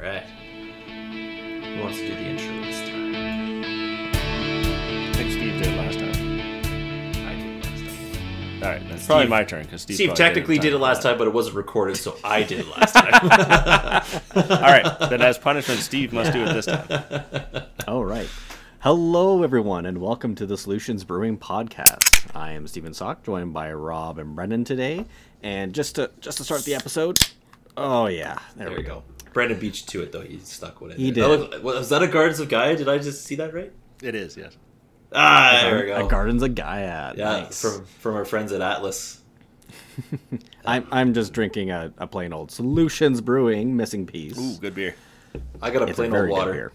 All right. Who wants to do the intro this time? I think Steve did it last time. I did last time. All right, that's probably my turn because Steve, Steve probably technically did it last time, but it wasn't recorded, so I did it last time. All right, then as punishment, Steve must do it this time. All right. Hello, everyone, and welcome to the Solutions Brewing Podcast. I am Stephen Sock, joined by Rob and Brendan today. And just to just to start the episode, oh yeah, there, there we we go. Go. Brandon Beach to it, though. He stuck with it. He That did. looked- was that a Gardens of Gaia? Did I just see that right? It is, yes. Ah, there we go. A garden's a guy at. yeah, nice. from from our friends at Atlas. I'm I'm just drinking a, a plain old Solutions Brewing missing piece. Ooh, good beer. I got a it's a plain very old good water. beer.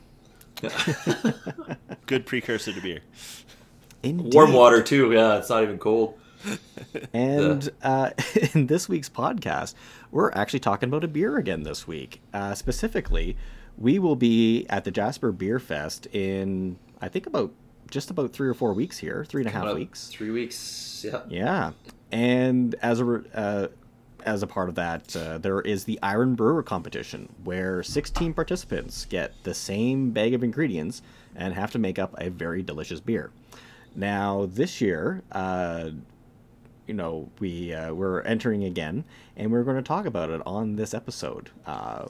Good precursor to beer. Indeed. Warm water too. Yeah, it's not even cold. And uh, in this week's podcast, we're actually talking about a beer again this week. Uh, specifically, we will be at the Jasper Beer Fest in, I think, about just about three or four weeks here, three and a half About weeks. Three weeks. Yeah. Yeah, and as a uh, as a part of that, uh, there is the Iron Brewer competition, where 16 participants get the same bag of ingredients and have to make up a very delicious beer. Now, this year, uh, you know, we uh, we're entering again, and we're going to talk about it on this episode. Uh,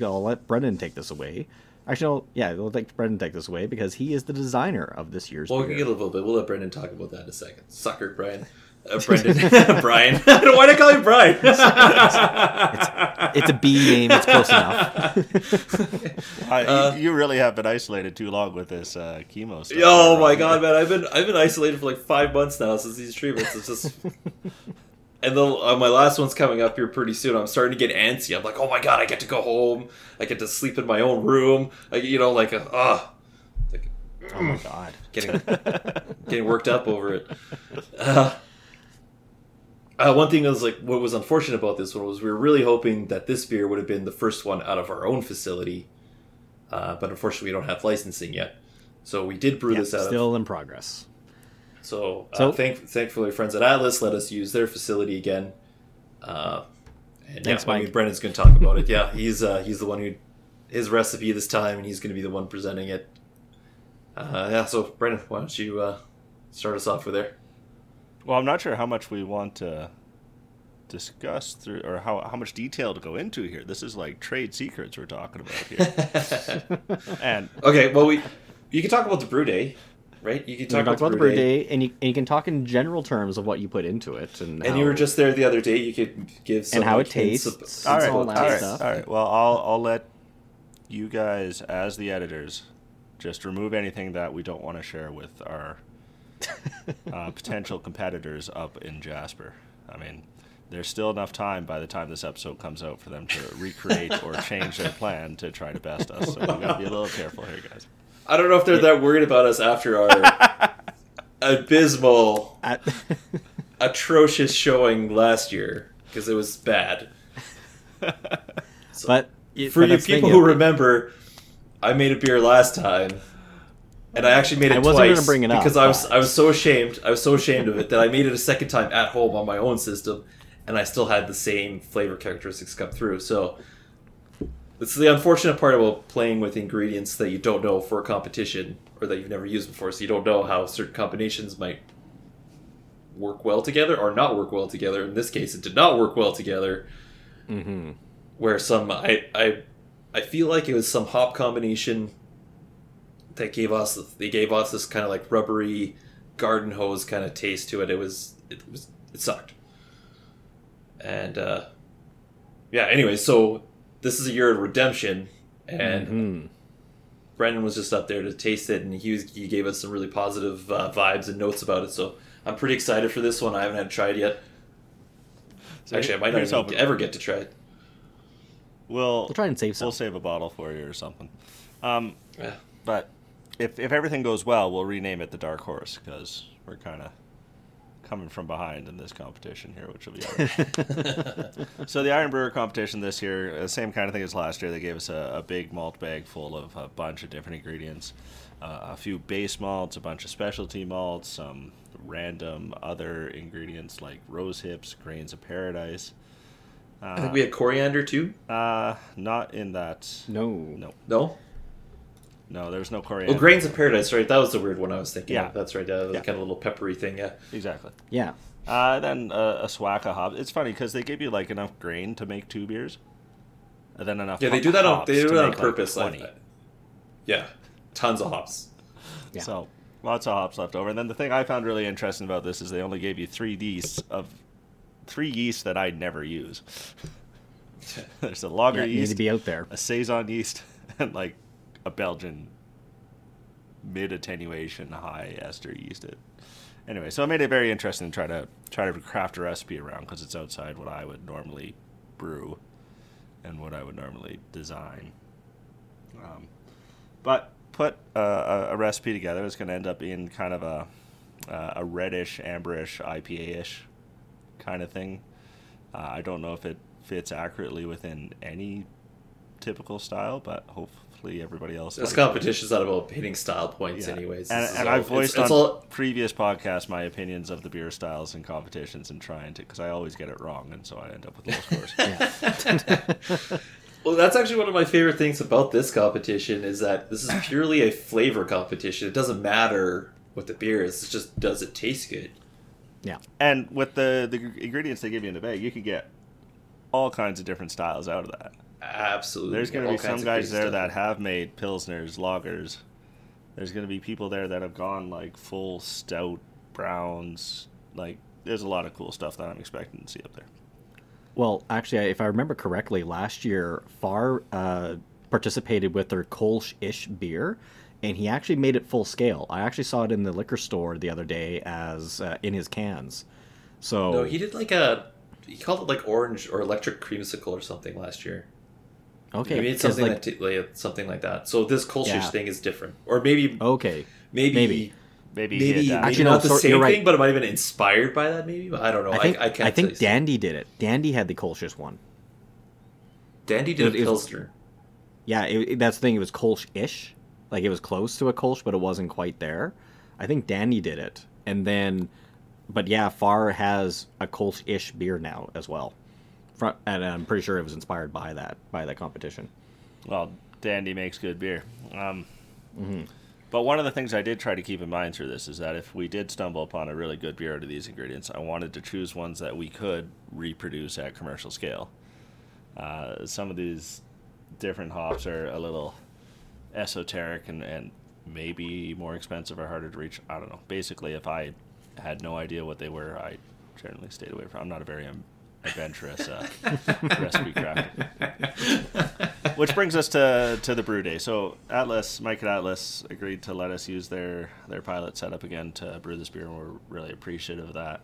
I'll let Brendan take this away. Actually, no, yeah, we'll let Brendan take this away because he is the designer of this year's Well, we can get a little bit. We'll let Brendan talk about that in a second. Sucker, Brian. Uh, Brendan. Brian. Why did I call you Brian? it's a B name. It's close enough. Uh, you, you really have been isolated too long with this uh, chemo stuff. oh my Rob. god, man! I've been I've been isolated for like five months now since these treatments. It's just, and then uh, my last one's coming up here pretty soon. I'm starting to get antsy. I'm like, oh my god, I get to go home. I get to sleep in my own room. I, you know, like, uh, ah, like, Oh my god. getting getting worked up over it. Uh, one thing that was like what was unfortunate about this one was we were really hoping that this beer would have been the first one out of our own facility, uh, but unfortunately we don't have licensing yet. So we did brew Yeah, this out. of, still in progress. so, uh, So- thank, thankfully, friends at Atlas let us use their facility again. Uh, and Thanks, yeah, I mean, Mike. Brendan's going to talk about it. Yeah, he's uh, he's the one who his recipe this time, and he's going to be the one presenting it. Uh, yeah, so Brendan, why don't you uh, start us off with there? Well, I'm not sure how much we want to discuss through, or how, how much detail to go into here. This is like trade secrets we're talking about here. and Okay, well we you can talk about the brew day, right? You can You talk can about, talk about the brew day, and you, and you can talk in general terms of what you put into it and, And how, you were just there the other day. You could give some And how like, it tastes. of- It's all right all, all, right, stuff. all right Well, I'll I'll let you guys, as the editors, just remove anything that we don't want to share with our uh, potential competitors up in Jasper. I mean, there's still enough time by the time this episode comes out for them to recreate or change their plan to try to best us. So we gotta be a little careful here, guys. I don't know if they're that worried about us after our abysmal, At- atrocious showing last year because it was bad. but it- For but you the people who remember, I made a beer last time, and I actually made it I wasn't gonna twice bring it up, because I was but- I was so ashamed. I was so ashamed of it that I made it a second time at home on my own system, and I still had the same flavor characteristics come through. So. It's the unfortunate part about playing with ingredients that you don't know for a competition or that you've never used before, so you don't know how certain combinations might work well together or not work well together. In this case, it did not work well together. Mm-hmm. Where some I I I feel like it was some hop combination that gave us they gave us this kind of like rubbery garden hose kind of taste to it. It was it was it sucked. And uh yeah, anyway, so this is a year of redemption and Mhm. Brendan was just up there to taste it, and he was, he gave us some really positive uh, vibes and notes about it. So I'm pretty excited for this one. I haven't had to try yet. So Actually, I might not even ever get to try it. We'll We'll try and save some. We'll save a bottle for you or something. Um, Yeah. but if if everything goes well, we'll rename it the Dark Horse because we're kind of coming from behind in this competition here, which will be. All right. so the Iron Brewer competition this year, uh, same kind of thing as last year. They gave us a, a big malt bag full of a bunch of different ingredients, uh, a few base malts, a bunch of specialty malts, some random other ingredients like rose hips, grains of paradise. I think we had coriander too. Uh, not in that. No. No, No. No, there's no coriander. Oh, grains of paradise, right? That was the weird one I was thinking. Yeah. of. that's right. Yeah, the Yeah. kind of little peppery thing. Yeah. Exactly. Yeah. Uh, then uh, a swaka hop. It's funny because they give you like enough grain to make two beers, and then enough. Yeah, they do that on they do that on make, like, purpose. Like, 20. yeah, tons of hops. Yeah. So lots of hops left over. And then the thing I found really interesting about this is they only gave you three yeasts of three yeasts that I'd never use. There's a lager Yeah, you need yeast, to be out there. a saison yeast, and like a Belgian mid attenuation high ester yeast. It, anyway, so it made it very interesting to try to try to craft a recipe around because it's outside what I would normally brew and what I would normally design. Um, but put a, a recipe together. It's going to end up being kind of a uh, a reddish, amberish, IPA-ish kind of thing. Uh, I don't know if it fits accurately within any typical style, but hopefully everybody else. This likes it. competition's not about hitting style points, Yeah. anyways. And, and all- I've it's- voiced it's on all- previous podcasts my opinions of the beer styles and competitions and trying to, because I always get it wrong, and so I end up with low scores. Well, that's actually one of my favorite things about this competition is that this is purely a flavor competition. It doesn't matter what the beer is; it's just does it taste good. Yeah. And with the the ingredients they give you in the bag, you can get all kinds of different styles out of that. Absolutely, There's going to be some guys there stuff. that have made pilsners, lagers. There's going to be people there that have gone like full stout browns. Like, there's a lot of cool stuff that I'm expecting to see up there. Well, actually, if I remember correctly, last year Fahr uh, participated with their Kolsch-ish beer, and he actually made it full scale. I actually saw it in the liquor store the other day as uh, in his cans. So No, he did like a. He called it like orange or electric creamsicle or something last year. Okay, he made 'cause, something like, that t- like, something like that. So this Kolschish Yeah. thing is different, or maybe okay, maybe maybe. Maybe, maybe, he maybe adapted. Actually, no, not the sorry, same right. thing, but it might have been inspired by that. Maybe I don't know. I think I, I can't. I think. Dandy did it. Dandy had the Kolsch one. Dandy did it- a it was- pilsner. Yeah, it, it- that's the thing. It was Kolsch-ish, like it was close to a Kolsch, but it wasn't quite there. I think Dandy did it, and then, but yeah, Fahr has a Kolsch-ish beer now as well. Fro- and I'm pretty sure it was inspired by that by that competition. Well, Dandy makes good beer. Um, Mm-hmm. But one of the things I did try to keep in mind through this is that if we did stumble upon a really good beer out of these ingredients, I wanted to choose ones that we could reproduce at commercial scale. Uh, some of these different hops are a little esoteric and, and maybe more expensive or harder to reach. I don't know. Basically, if I had no idea what they were, I generally stayed away from. I'm not a very um, adventurous uh, recipe crafter. Which brings us to, to the brew day. So Atlas, Mike at Atlas agreed to let us use their, their pilot setup again to brew this beer, and we're really appreciative of that.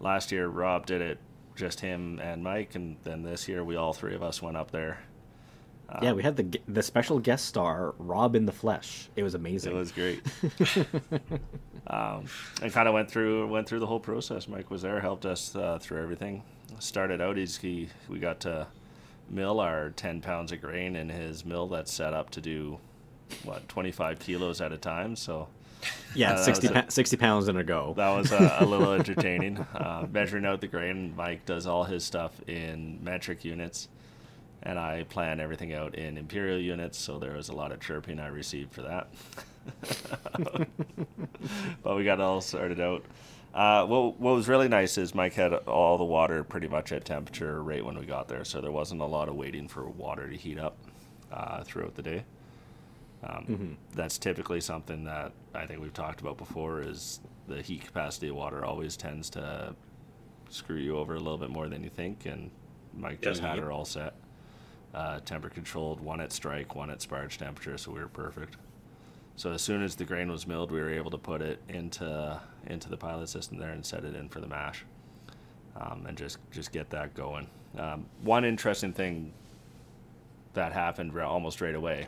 Last year, Rob did it, just him and Mike, and then this year, we all three of us went up there. yeah, we had the the special guest star Rob in the flesh. It was amazing. It was great. um, and kind of went through went through the whole process. Mike was there, helped us uh, through everything. Started out, he's, he we got to mill our ten pounds of grain in his mill that's set up to do what twenty five kilos at a time. So yeah, uh, 60, was a- 60 pounds in a go. that was a, a little entertaining. Uh, measuring out the grain, Mike does all his stuff in metric units, and I plan everything out in imperial units. So there was a lot of chirping I received for that. but we got it all sorted out. Uh, what, what was really nice is Mike had all the water pretty much at temperature right when we got there, so there wasn't a lot of waiting for water to heat up uh, throughout the day. Um, That's typically something that I think we've talked about before. Is the heat capacity of water always tends to screw you over a little bit more than you think, and Mike just Yeah. had her all set, uh, temper controlled, one at strike, one at sparge temperature, so we were perfect. So as soon as the grain was milled, we were able to put it into into the pilot system there and set it in for the mash, um, and just just get that going. Um, one interesting thing that happened almost right away.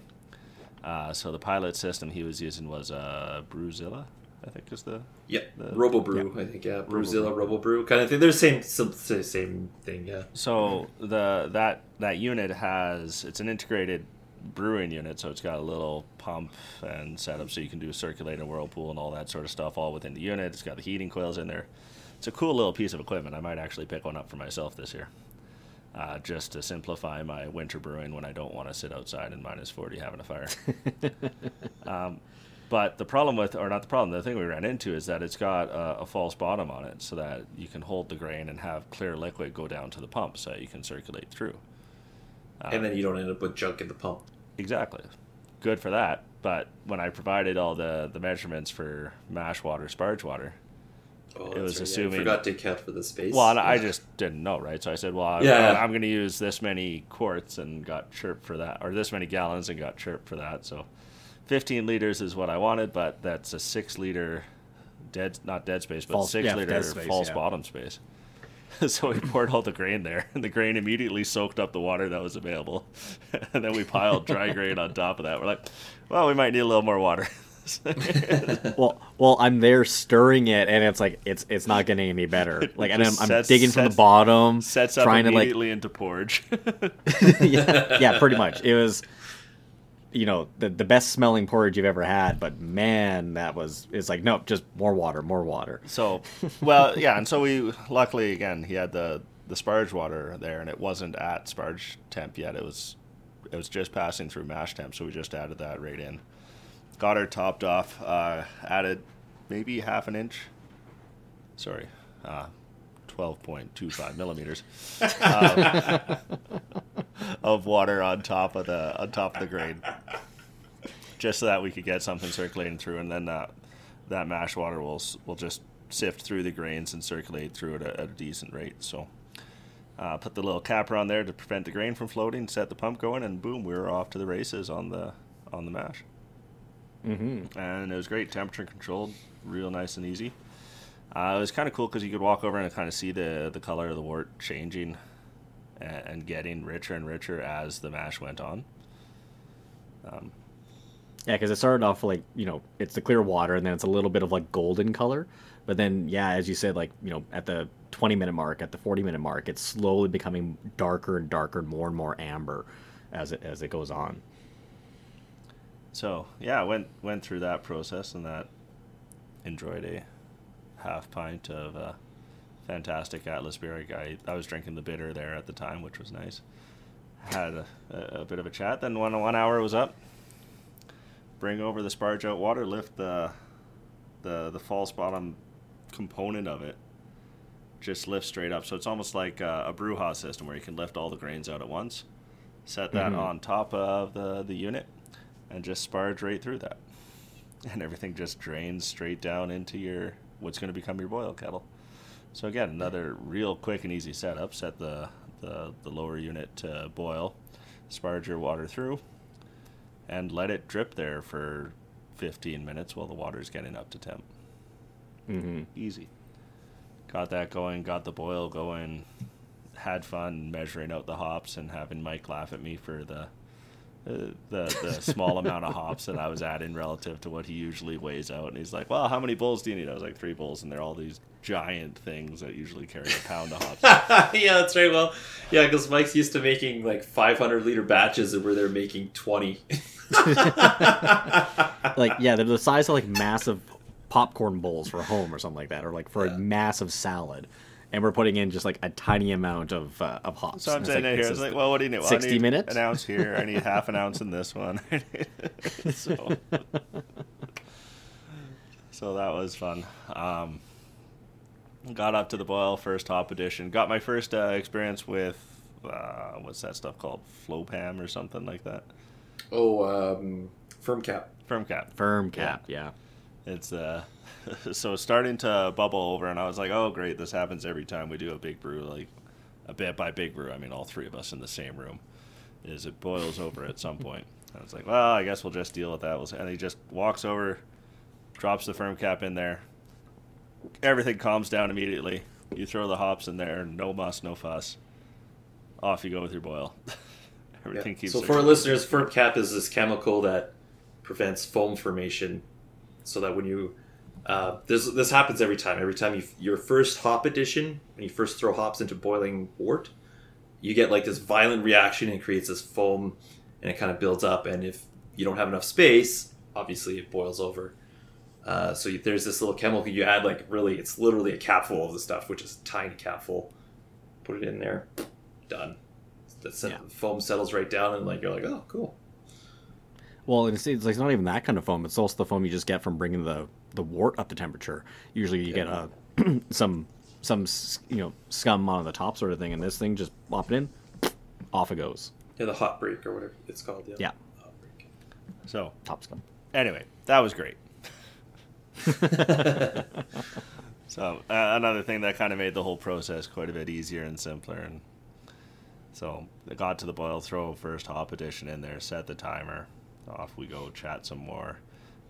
Uh, so the pilot system he was using was uh, Brewzilla, I think is the Yeah, The- Robo Brew, I think. Yeah, Brewzilla, Robo Brew, kind of thing. They're the same, same thing. Yeah. So the that that unit has it's an integrated brewing unit, so it's got a little pump and setup, so you can do circulate a whirlpool and all that sort of stuff all within the unit. It's got the heating coils in there. It's a cool little piece of equipment. I might actually pick one up for myself this year. uh, just to simplify my winter brewing when I don't want to sit outside in minus 40 having a fire. um, but the problem with, or not the problem, the thing we ran into is that it's got a, a, false bottom on it so that you can hold the grain and have clear liquid go down to the pump so you can circulate through. Um, and then you don't end up with junk in the pump. Exactly. Good for that. But when I provided all the, the measurements for mash water, sparge water, Oh, it was right. assuming. Yeah, I forgot to account for the space. Well, yeah. I just didn't know, right? So I said, well, yeah, I'm, I'm going to use this many quarts and got chirped for that, or this many gallons and got chirped for that. So 15 liters is what I wanted, but that's a six liter dead, not dead space, but false, six yeah, liter space, false bottom space. so we poured all the grain there, and the grain immediately soaked up the water that was available. and then we piled dry grain on top of that. We're like, well, we might need a little more water. well, well, I'm there stirring it, and it's like it's it's not getting any better. Like, and I'm, I'm sets, digging from the bottom, sets trying to like into porridge. yeah, yeah, pretty much. It was, you know, the the best smelling porridge you've ever had. But man, that was it's like no, just more water, more water. So, well, yeah, and so we luckily again he had the the sparge water there, and it wasn't at sparge temp yet. It was it was just passing through mash temp, so we just added that right in got her topped off, uh, added maybe half an inch. Sorry, uh, 12.25 millimeters uh, of water on top of the on top of the grain, just so that we could get something circulating through, and then that that mash water will will just sift through the grains and circulate through at, at a decent rate. So. Uh, put the little capper on there to prevent the grain from floating. Set the pump going, and boom, we were off to the races on the on the mash. Mm-hmm. And it was great, temperature controlled, real nice and easy. Uh, it was kind of cool because you could walk over and kind of see the the color of the wort changing and, and getting richer and richer as the mash went on. Um, yeah, because it started off like you know it's the clear water, and then it's a little bit of like golden color. But then, yeah, as you said, like you know, at the 20 minute mark, at the 40 minute mark, it's slowly becoming darker and darker, more and more amber as it as it goes on. So yeah, went went through that process and that enjoyed a half pint of uh, fantastic Atlas beer. I, I was drinking the bitter there at the time, which was nice. Had a, a, a bit of a chat. Then when one hour was up, bring over the sparge out water, lift the the the false bottom component of it, just lift straight up. So it's almost like a, a brewhouse system where you can lift all the grains out at once. Set that mm-hmm. on top of the the unit and just sparge right through that. And everything just drains straight down into your what's going to become your boil kettle. So again, another real quick and easy setup. Set the, the, the lower unit to boil, sparge your water through, and let it drip there for 15 minutes while the water's getting up to temp. Mm-hmm. Easy. Got that going, got the boil going, had fun measuring out the hops and having Mike laugh at me for the Uh, the the small amount of hops that I was adding relative to what he usually weighs out. And he's like, "Well, how many bowls do you need?" I was like, three bowls, and they're all these giant things that usually carry a pound of hops. yeah, that's right. Well, yeah, because Mike's used to making like 500 liter batches, and where they're making 20. like, yeah, they're the size of like massive popcorn bowls for home or something like that, or like for yeah. a massive salad and we're putting in just like a tiny amount of uh, of hops. So I'm saying like, here, it's like, well, what do you need? Well, Sixty minutes. An ounce here. I need half an ounce in this one. so, so that was fun. Um, got up to the boil first hop edition. Got my first uh, experience with uh, what's that stuff called? FloPam or something like that. Oh, um, Fermcap. Firm cap. Fermcap. Yeah. yeah. It's uh so starting to bubble over, and I was like, oh great, this happens every time we do a big brew. Like a bit by big brew, I mean all three of us in the same room. Is it boils over at some point? I was like, well, I guess we'll just deal with that. And he just walks over, drops the Fermcap in there. Everything calms down immediately. You throw the hops in there, no muss, no fuss. Off you go with your boil. Everything yeah. keeps. So for our listeners, Fermcap is this chemical that prevents foam formation, so that when you uh, this this happens every time. Every time you your first hop addition, when you first throw hops into boiling wort, you get like this violent reaction and creates this foam, and it kind of builds up. And if you don't have enough space, obviously it boils over. Uh, so you, there's this little chemical you add, like really, it's literally a capful of the stuff, which is a tiny capful. Put it in there, done. the Yeah. foam settles right down, and like you're like, oh, cool. Well, it's, it's like not even that kind of foam. It's also the foam you just get from bringing the the wort up to temperature. Usually, you get a some some you know scum on the top sort of thing, and this thing just pop it in, off it goes. Yeah, the hot break or whatever it's called. Yeah. Yeah. Hot break. So Top scum. anyway, that was great. so uh, another thing that kind of made the whole process quite a bit easier and simpler, and so I got to the boil, throw first hop edition in there, set the timer, off we go, chat some more,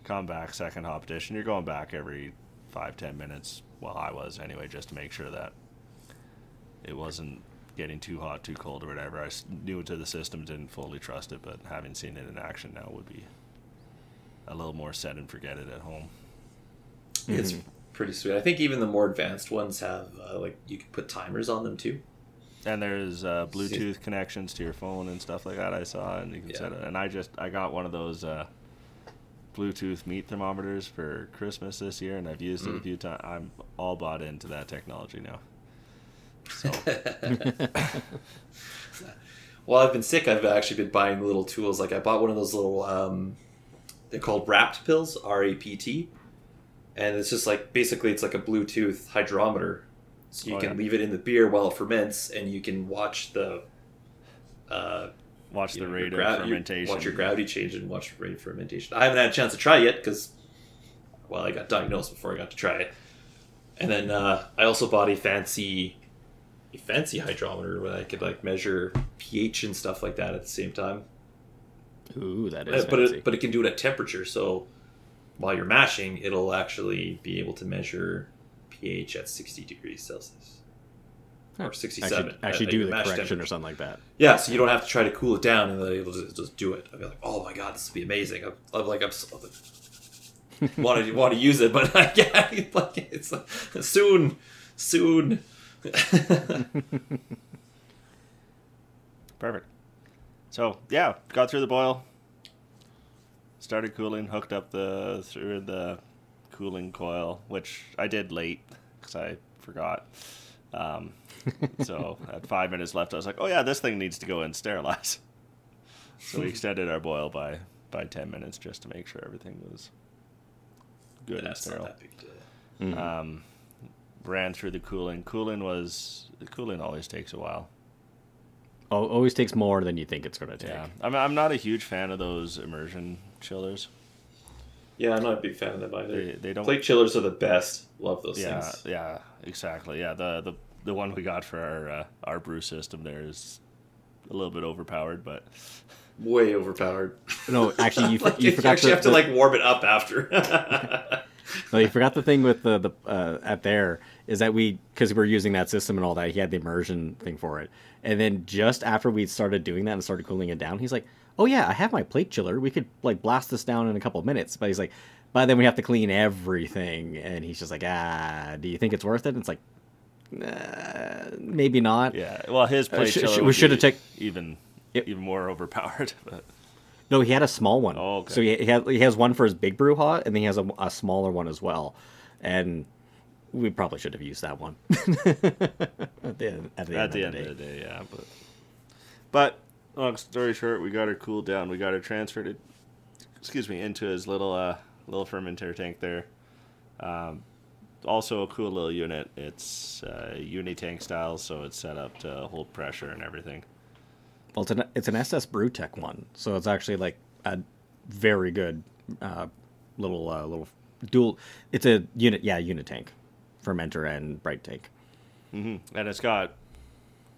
come back second hop edition. You're going back every five ten minutes. Well, I was anyway, just to make sure that it wasn't getting too hot, too cold, or whatever. I knew to the system, didn't fully trust it, but having seen it in action now would be a little more set and forget it at home. It's pretty sweet. I think even the more advanced ones have uh, like you can put timers on them too. And there's uh, Bluetooth connections to your phone and stuff like that. I saw, and you can Yeah. set it. And I just I got one of those uh, Bluetooth meat thermometers for Christmas this year, and I've used it a Mm. few times. I'm all bought into that technology now. So While I've been sick, I've actually been buying little tools. Like I bought one of those little, um, they're called RAPT Pills, R A P T, and it's just like basically it's like a Bluetooth hydrometer. So you Oh, can yeah. leave it in the beer while it ferments, and you can watch the, uh, watch the know, rate of gra- your- fermentation. watch your gravity change and watch the rate of fermentation. I haven't had a chance to try it yet because, well, I got diagnosed before I got to try it. And then uh, I also bought a fancy, a fancy hydrometer where I could like measure pH and stuff like that at the same time. Ooh, that is but fancy. it, but it can do it at temperature. So while you're mashing, it'll actually be able to measure pH at 60 degrees Celsius or 67. actually, actually at do the correction or something like that. Yeah, so you don't have to try to cool it down, and then it'll just, just do it. I'll be like, oh my god, this will be amazing. I'm, I'm like, I'm so, want to want to use it, but I can't. Like, it's uh, soon, soon. Perfect. So yeah, got through the boil. Started cooling, hooked up the through the cooling coil, which I did late because I forgot. Um, so at five minutes left, I was like, "Oh yeah, this thing needs to go and sterilize." So we extended our boil by by ten minutes just to make sure everything was good and That's sterile. that big a deal. Um, ran through the cooling. Cooling was the cooling always takes a while. Al- Always takes more than you think it's going to take. Yeah, I'm, I'm not a huge fan of those immersion chillers. Yeah, I'm not a big fan of them either. They, they don't. Plate chillers are the best. Love those yeah, things. yeah, exactly. Yeah, the the the one we got for our uh, our brew system there is a little bit overpowered, but Way overpowered. No, actually, you, like, you you, forgot actually the, have to the- like warm it up after. No, you forgot the thing with the the uh, at there is that we because we're using that system and all that he had the immersion thing for it, and then just after we started doing that and started cooling it down, he's like, "Oh yeah, I have my plate chiller. We could like blast this down in a couple of minutes." But he's like, by then we have to clean everything," and he's just like, "Ah, do you think it's worth it?" And it's like, uh, maybe not. yeah. Well, his Uh, plate sh- chiller sh- we shoulda taken even Yep. even more overpowered. But No, he had a small one. Oh, okay. So he, he, had, he has one for his big brew hot, and then he has a, a smaller one as well. And we probably should have used that one at the, end- at the at end, the of the of day. the day, yeah. But but long story short, we got her cooled down. We got her transferred it, excuse me, into his little uh little fermenter tank there. Um, also a cool little unit. It's uh, uni tank style, so it's set up to hold pressure and everything. Well, it's an it's an SS BrewTech one, so it's actually like a very good uh, little uh, little dual. It's a unit, yeah, unit tank, fermenter and bright tank. hmm And it's got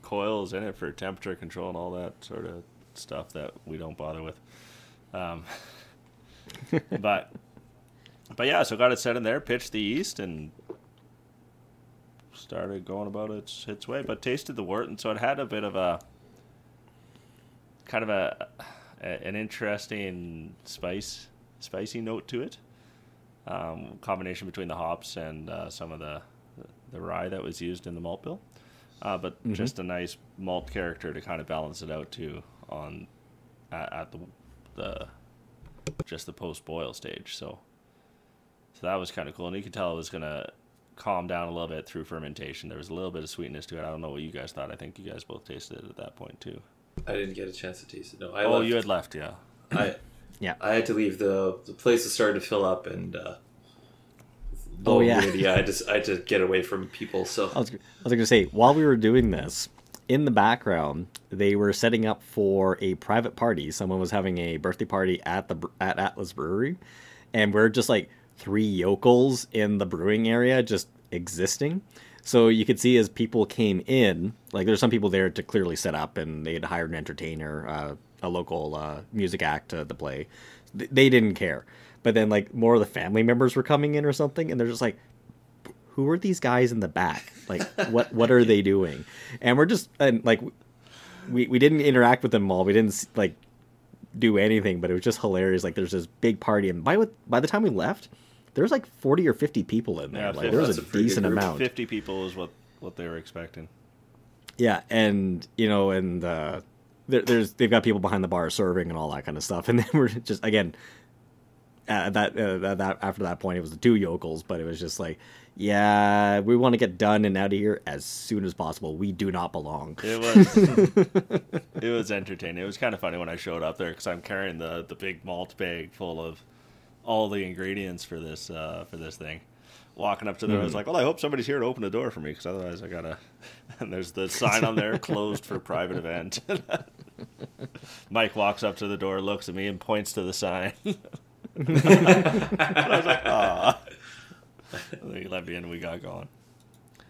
coils in it for temperature control and all that sort of stuff that we don't bother with. Um, but but yeah, so got it set in there, pitched the yeast, and started going about its its way. But tasted the wort, and so it had a bit of a kind of a, a an interesting spice spicy note to it. Um, combination between the hops and uh, some of the the rye that was used in the malt bill, uh, but just a nice malt character to kind of balance it out too on at, at the the just the post boil stage. So so that was kind of cool, and you could tell it was gonna calm down a little bit through fermentation. There was a little bit of sweetness to it. I don't know what you guys thought. I think you guys both tasted it at that point too. I didn't get a chance to taste it. No, I oh, left. you had left, yeah. I Yeah. I had to leave. the The place was starting to fill up, and uh, Oh, low yeah. I just I had to get away from people. So I was, I was going to say, while we were doing this, in the background, they were setting up for a private party. Someone was having a birthday party at the at Atlas Brewery, and we're just like three yokels in the brewing area, just existing. So you could see as people came in, like there's some people there to clearly set up, and they had hired an entertainer, uh, a local uh, music act to play. They didn't care, but then like more of the family members were coming in or something, and they're just like, who are these guys in the back? Like, what what are they doing? And we're just and like, we we didn't interact with them all. We didn't like do anything, but it was just hilarious. Like, there's this big party, and by what by the time we left, there was like forty or fifty people in there. Yeah, like, there was a, a decent group. amount. Fifty people is what what they were expecting. Yeah, and you know, and uh, there, there's they've got people behind the bar serving and all that kind of stuff, and then we're just again. Uh, that, uh, that that after that point it was the two yokels, but it was just like, yeah, we want to get done and out of here as soon as possible. We do not belong. It was it was entertaining. It was kind of funny when I showed up there because I'm carrying the the big malt bag full of all the ingredients for this uh, for this thing. Walking up to there, I was like, "Well, I hope somebody's here to open the door for me because otherwise I gotta." And there's the sign on there, closed for private event. Mike walks up to the door, looks at me, and points to the sign. I was like, "Ah." He let me in, we got going.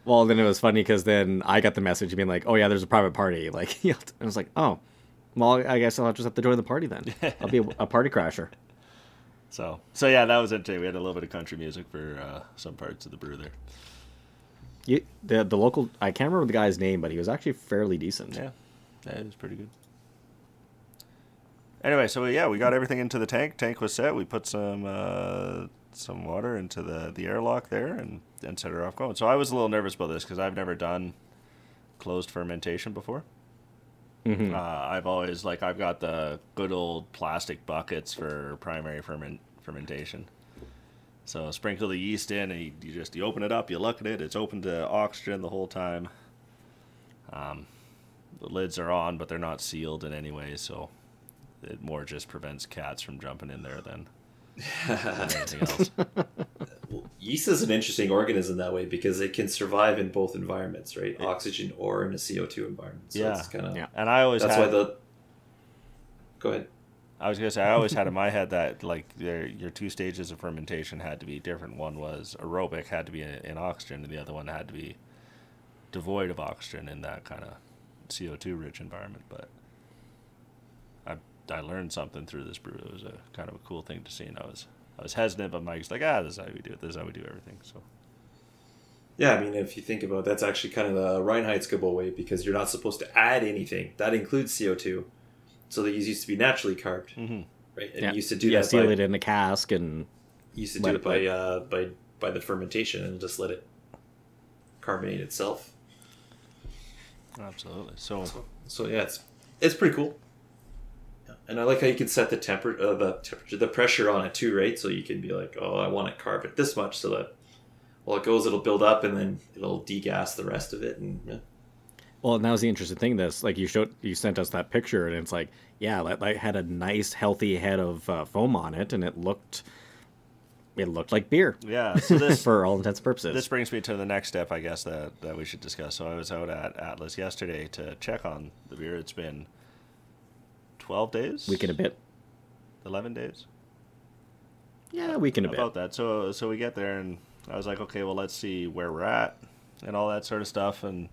Well, then it was funny because then I got the message being like, "Oh yeah, there's a private party." Like, I was like, "Oh, well, I guess I'll just have to join the party then. I'll be a, a party crasher." So, so yeah, that was it too. We had a little bit of country music for uh, some parts of the brew there. You, the the local, I can't remember the guy's name, but he was actually fairly decent. Yeah, that was pretty good. Anyway, so yeah, we got everything into the tank. Tank was set. We put some uh, some water into the the airlock there and and set her off going. So I was a little nervous about this because I've never done closed fermentation before. Mhm. Uh, I've always like I've got the good old plastic buckets for primary ferment fermentation. So sprinkle the yeast in, and you, you just you open it up, you look at it, it's open to oxygen the whole time. Um, the lids are on, but they're not sealed in any way, so it more just prevents cats from jumping in there than, than anything else. Well, yeast is an interesting organism that way because it can survive in both environments, right? Oxygen or in a CO two environment. So Yeah. it's kind of Yeah. And I always that's had, why the. Go ahead. I was gonna say I always had in my head that like your your two stages of fermentation had to be different. One was aerobic, had to be in, in oxygen, and the other one had to be devoid of oxygen in that kind of CO two rich environment. But I I learned something through this brew. It was a kind of a cool thing to see, and I was I was hesitant, but Mike's like, ah, this is how we do it. This is how we do everything. So Yeah, I mean, if you think about it, that's actually kind of the Reinheitsgebot way because you're not supposed to add anything. That includes CO two. So these used to be naturally carved, Mhm. right? And Yeah. you used to do yeah, that seal by, it in a cask and you used to do it it by uh, by by the fermentation and just let it carbonate itself. absolutely. So So, so yeah, it's it's pretty cool. Yeah. And I like how you can set the temper uh, the temperature the pressure on it too, right? So you can be like, oh, I want to carve it this much, so that while it goes, it'll build up and then it'll degas the rest of it, and yeah. Well, and that was the interesting thing. This, like, you showed, you sent us that picture, and it's like, yeah, that like, had a nice, healthy head of uh, foam on it, and it looked, it looked like beer yeah, so this for all intents and purposes. This brings me to the next step, I guess, that, that we should discuss. So I was out at Atlas yesterday to check on the beer. It's been 12 days? week and a bit. 11 days? Yeah, week and a bit. About that. So, so we get there, and I was like, okay, well, let's see where we're at and all that sort of stuff. And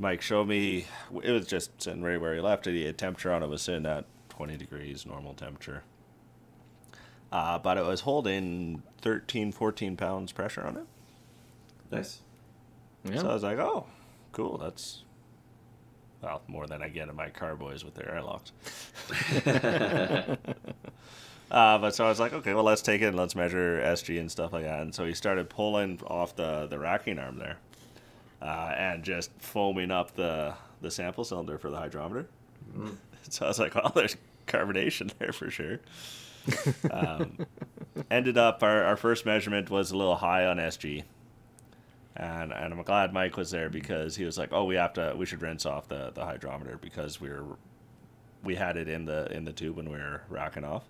Mike showed me, it was just sitting right where he left it. The temperature on it was sitting at 20 degrees, normal temperature. Uh, but it was holding 13, 14 pounds pressure on it. Nice. Yeah. So I was like, oh, cool. That's well more than I get in my carboys with their airlocks. uh, but so I was like, okay, well let's take it and let's measure SG and stuff like that. And so he started pulling off the the racking arm there, uh, and just foaming up the the sample cylinder for the hydrometer. So I was like, well, there's carbonation there for sure. um, ended up our, our first measurement was a little high on SG and and I'm glad Mike was there because he was like, "Oh, we have to, we should rinse off the the hydrometer because we were we had it in the in the tube when we were racking off.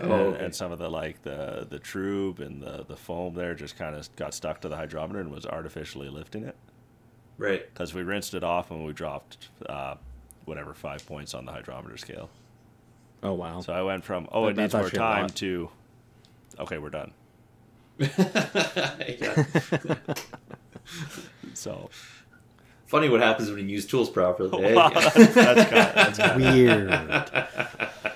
Oh, and, okay. and some of the like the the tube and the the foam there just kind of got stuck to the hydrometer and was artificially lifting it Right. because we rinsed it off and we dropped uh, whatever five points on the hydrometer scale. Oh wow. So I went from oh it needs more time to okay we're done. yeah. So Funny what happens when you use tools properly. eh? Wow, that's, that's kind of, that's Weird.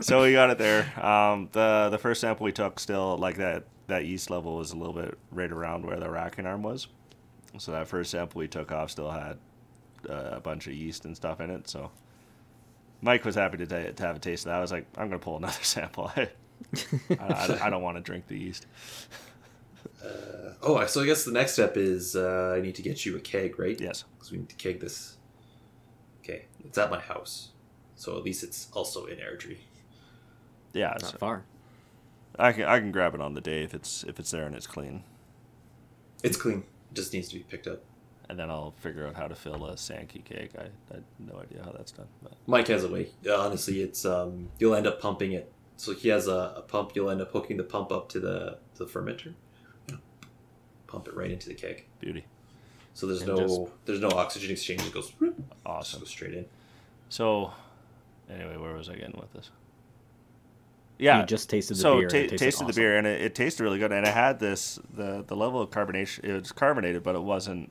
so we got it there. Um, the the first sample we took still like that that yeast level was a little bit right around where the racking arm was. So that first sample we took off still had uh, a bunch of yeast and stuff in it. So Mike was happy to, ta to have a taste of that. I was like, I'm gonna pull another sample. I, I, I don't want to drink the yeast. oh, so I guess the next step is uh, I need to get you a keg, right? Yes. Because we need to keg this. Okay, it's at my house, so at least it's also in Airdrie. Yeah, Not so far. I can I can grab it on the day if it's if it's there and it's clean, It's clean. It just needs to be picked up. and then I'll figure out how to fill a Sankey keg. I, I had no idea how that's done. But Mike has a way. Uh, honestly, it's um, you'll end up pumping it. So he has a, a pump. You'll end up hooking the pump up to the to the fermenter. Pump it right into the keg. beauty, So there's And no just- there's no oxygen exchange. It goes awesome. goes straight in. So, anyway, where was I getting with this? Yeah, You just tasted the so beer. and ta- it tasted, tasted the beer and it, it tasted really good, and it had this the the level of carbonation. It was carbonated, but it wasn't.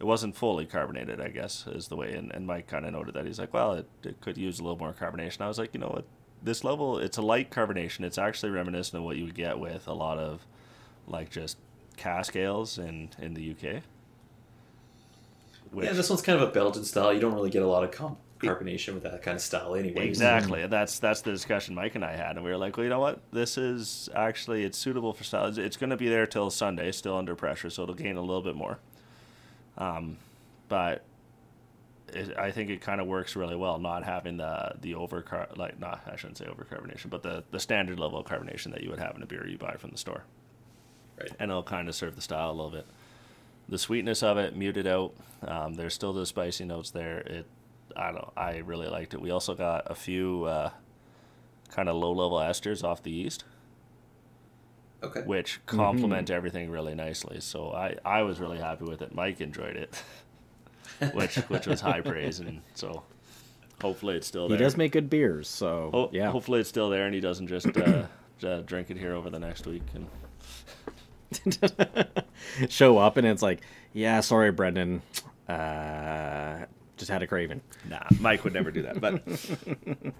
It wasn't fully carbonated, I guess, is the way. And, and Mike kind of noted that he's like, well, it, it could use a little more carbonation. I was like, you know what, this level, it's a light carbonation. It's actually reminiscent of what you would get with a lot of, like just cask ales in in the UK. Which, yeah, this one's kind of a Belgian style. You don't really get a lot of com- carbonation with that kind of style, anyway. Exactly. And that's that's the discussion Mike and I had, and we were like, well, you know what? This is actually it's suitable for styles. It's going to be there till Sunday, still under pressure, so it'll gain a little bit more. Um, but it, I think it kind of works really well, not having the the over like not I shouldn't say over carbonation, but the the standard level of carbonation that you would have in a beer you buy from the store. Right. And it'll kind of serve the style a little bit. The sweetness of it muted out. Um, there's still the spicy notes there. It I don't. I really liked it. We also got a few uh, kind of low level esters off the yeast, Okay. which complement everything really nicely. So I, I was really happy with it. Mike enjoyed it, which which was high praise, and so hopefully it's still there. He does make good beers, so Ho- yeah. Hopefully it's still there, and he doesn't just uh, uh, drink it here over the next week. And Show up and it's like, yeah, sorry, Brendan, uh, just had a craving. Nah, Mike would never do that. But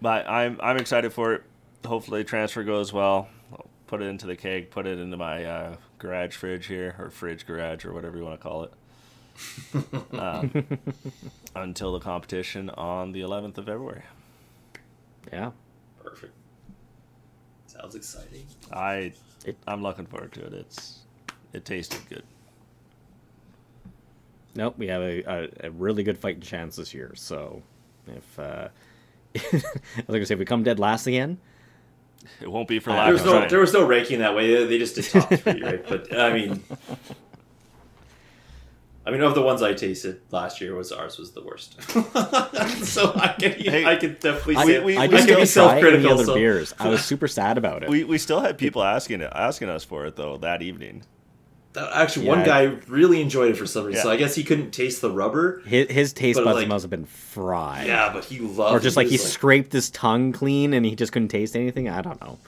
but I'm I'm excited for it. Hopefully transfer goes well. I'll put it into the keg, put it into my uh, garage fridge here, or fridge garage, or whatever you want to call it. um, until the competition on the 11th of February. Yeah. Perfect. Sounds exciting. I It- I'm looking forward to it. It's it tasted good. Nope, we have a, a, a really good fighting chance this year. So if uh, I was gonna say if we come dead last again, It won't be for Uh, lack There was no trying. there was no ranking that way. They just did top three, right? But I mean, I mean, of the ones I tasted last year, was ours was the worst. so I can Hey, I can definitely I, say we- I we didn't still self try any critical. other So beers. I was super sad about it. we we still had people asking it, asking us for it though that evening. That- actually, one guy really enjoyed it for some reason. So I guess he couldn't taste the rubber. his, his taste buds like- must have been fried. Yeah, but he loved. It. Or just it. like he was scraped his tongue clean and he just couldn't taste anything. I don't know.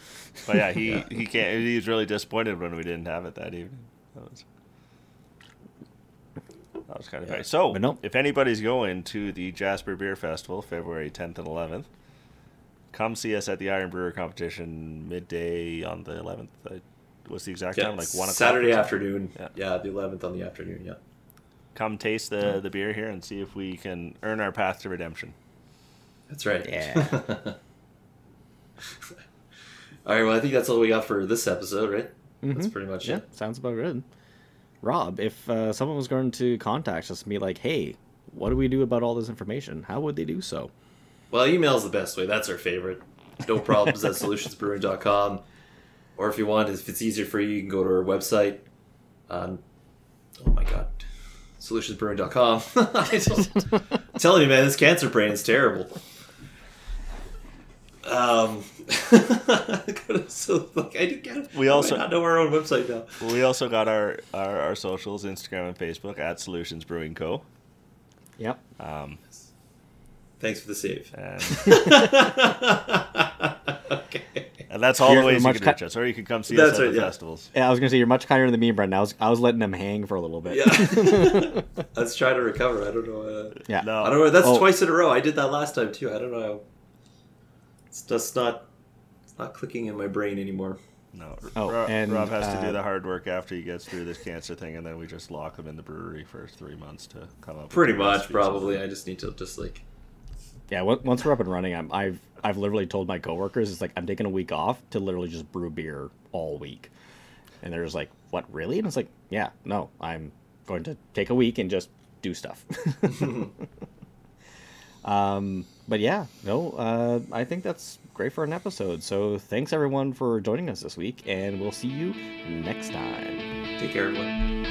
But yeah, he he can't. He was really disappointed when we didn't have it that evening. That was that was kind of Yeah. bad. So, But no. if anybody's going to the Jasper Beer Festival, February 10th and 11th, come see us at the Iron Brewer competition midday on the 11th. Uh, What's the exact yeah, time? Like one o'clock. Saturday afternoon. Yeah. Yeah. the eleventh on the afternoon. Yeah. Come taste the the beer here and see if we can earn our path to redemption. That's right. Yeah. all right. Well, I think that's all we got for this episode, right? That's Mhm. pretty much Yeah, it. sounds about good. Rob, if uh, someone was going to contact us and be like, "Hey, what do we do about all this information?" How would they do so? Well, email's the best way. That's our favorite. No problems at solutionsbrewing.com. Or if you want, if it's easier for you, you can go to our website. Um, oh my god. solutionsbrewing.com. I just, I'm telling you, man, this cancer brain is terrible. Um, so like I do get. We also- not know our own website now. We also got our, our, our socials, Instagram and Facebook at Solutions Brewing Co. Yep. Um, Thanks for the save. and, okay. and that's all You're the ways you much can ki- reach us, or you can come see That's us at right, the yeah. festivals. Yeah, I was gonna say you're much kinder than me, Brendan. I was I was letting them hang for a little bit. Yeah. Let's try to recover. I don't know. Uh, Yeah. No, I don't know. That's Oh. twice in a row. I did that last time too. I don't know. It's just not. It's not clicking in my brain anymore. no. Oh, Rob, and, Rob has to uh, do the hard work after he gets through this cancer thing, and then we just lock him in the brewery for three months to come up. Pretty the much, probably. I just need to just like. Yeah, once we're up and running, I'm, I've I've literally told my coworkers it's like I'm taking a week off to literally just brew beer all week, and they're just like, "What really?" And it's like, "Yeah, no, I'm going to take a week and just do stuff." um, but yeah, no, uh, I think that's great for an episode. So thanks everyone for joining us this week, and we'll see you next time. Take care, everyone.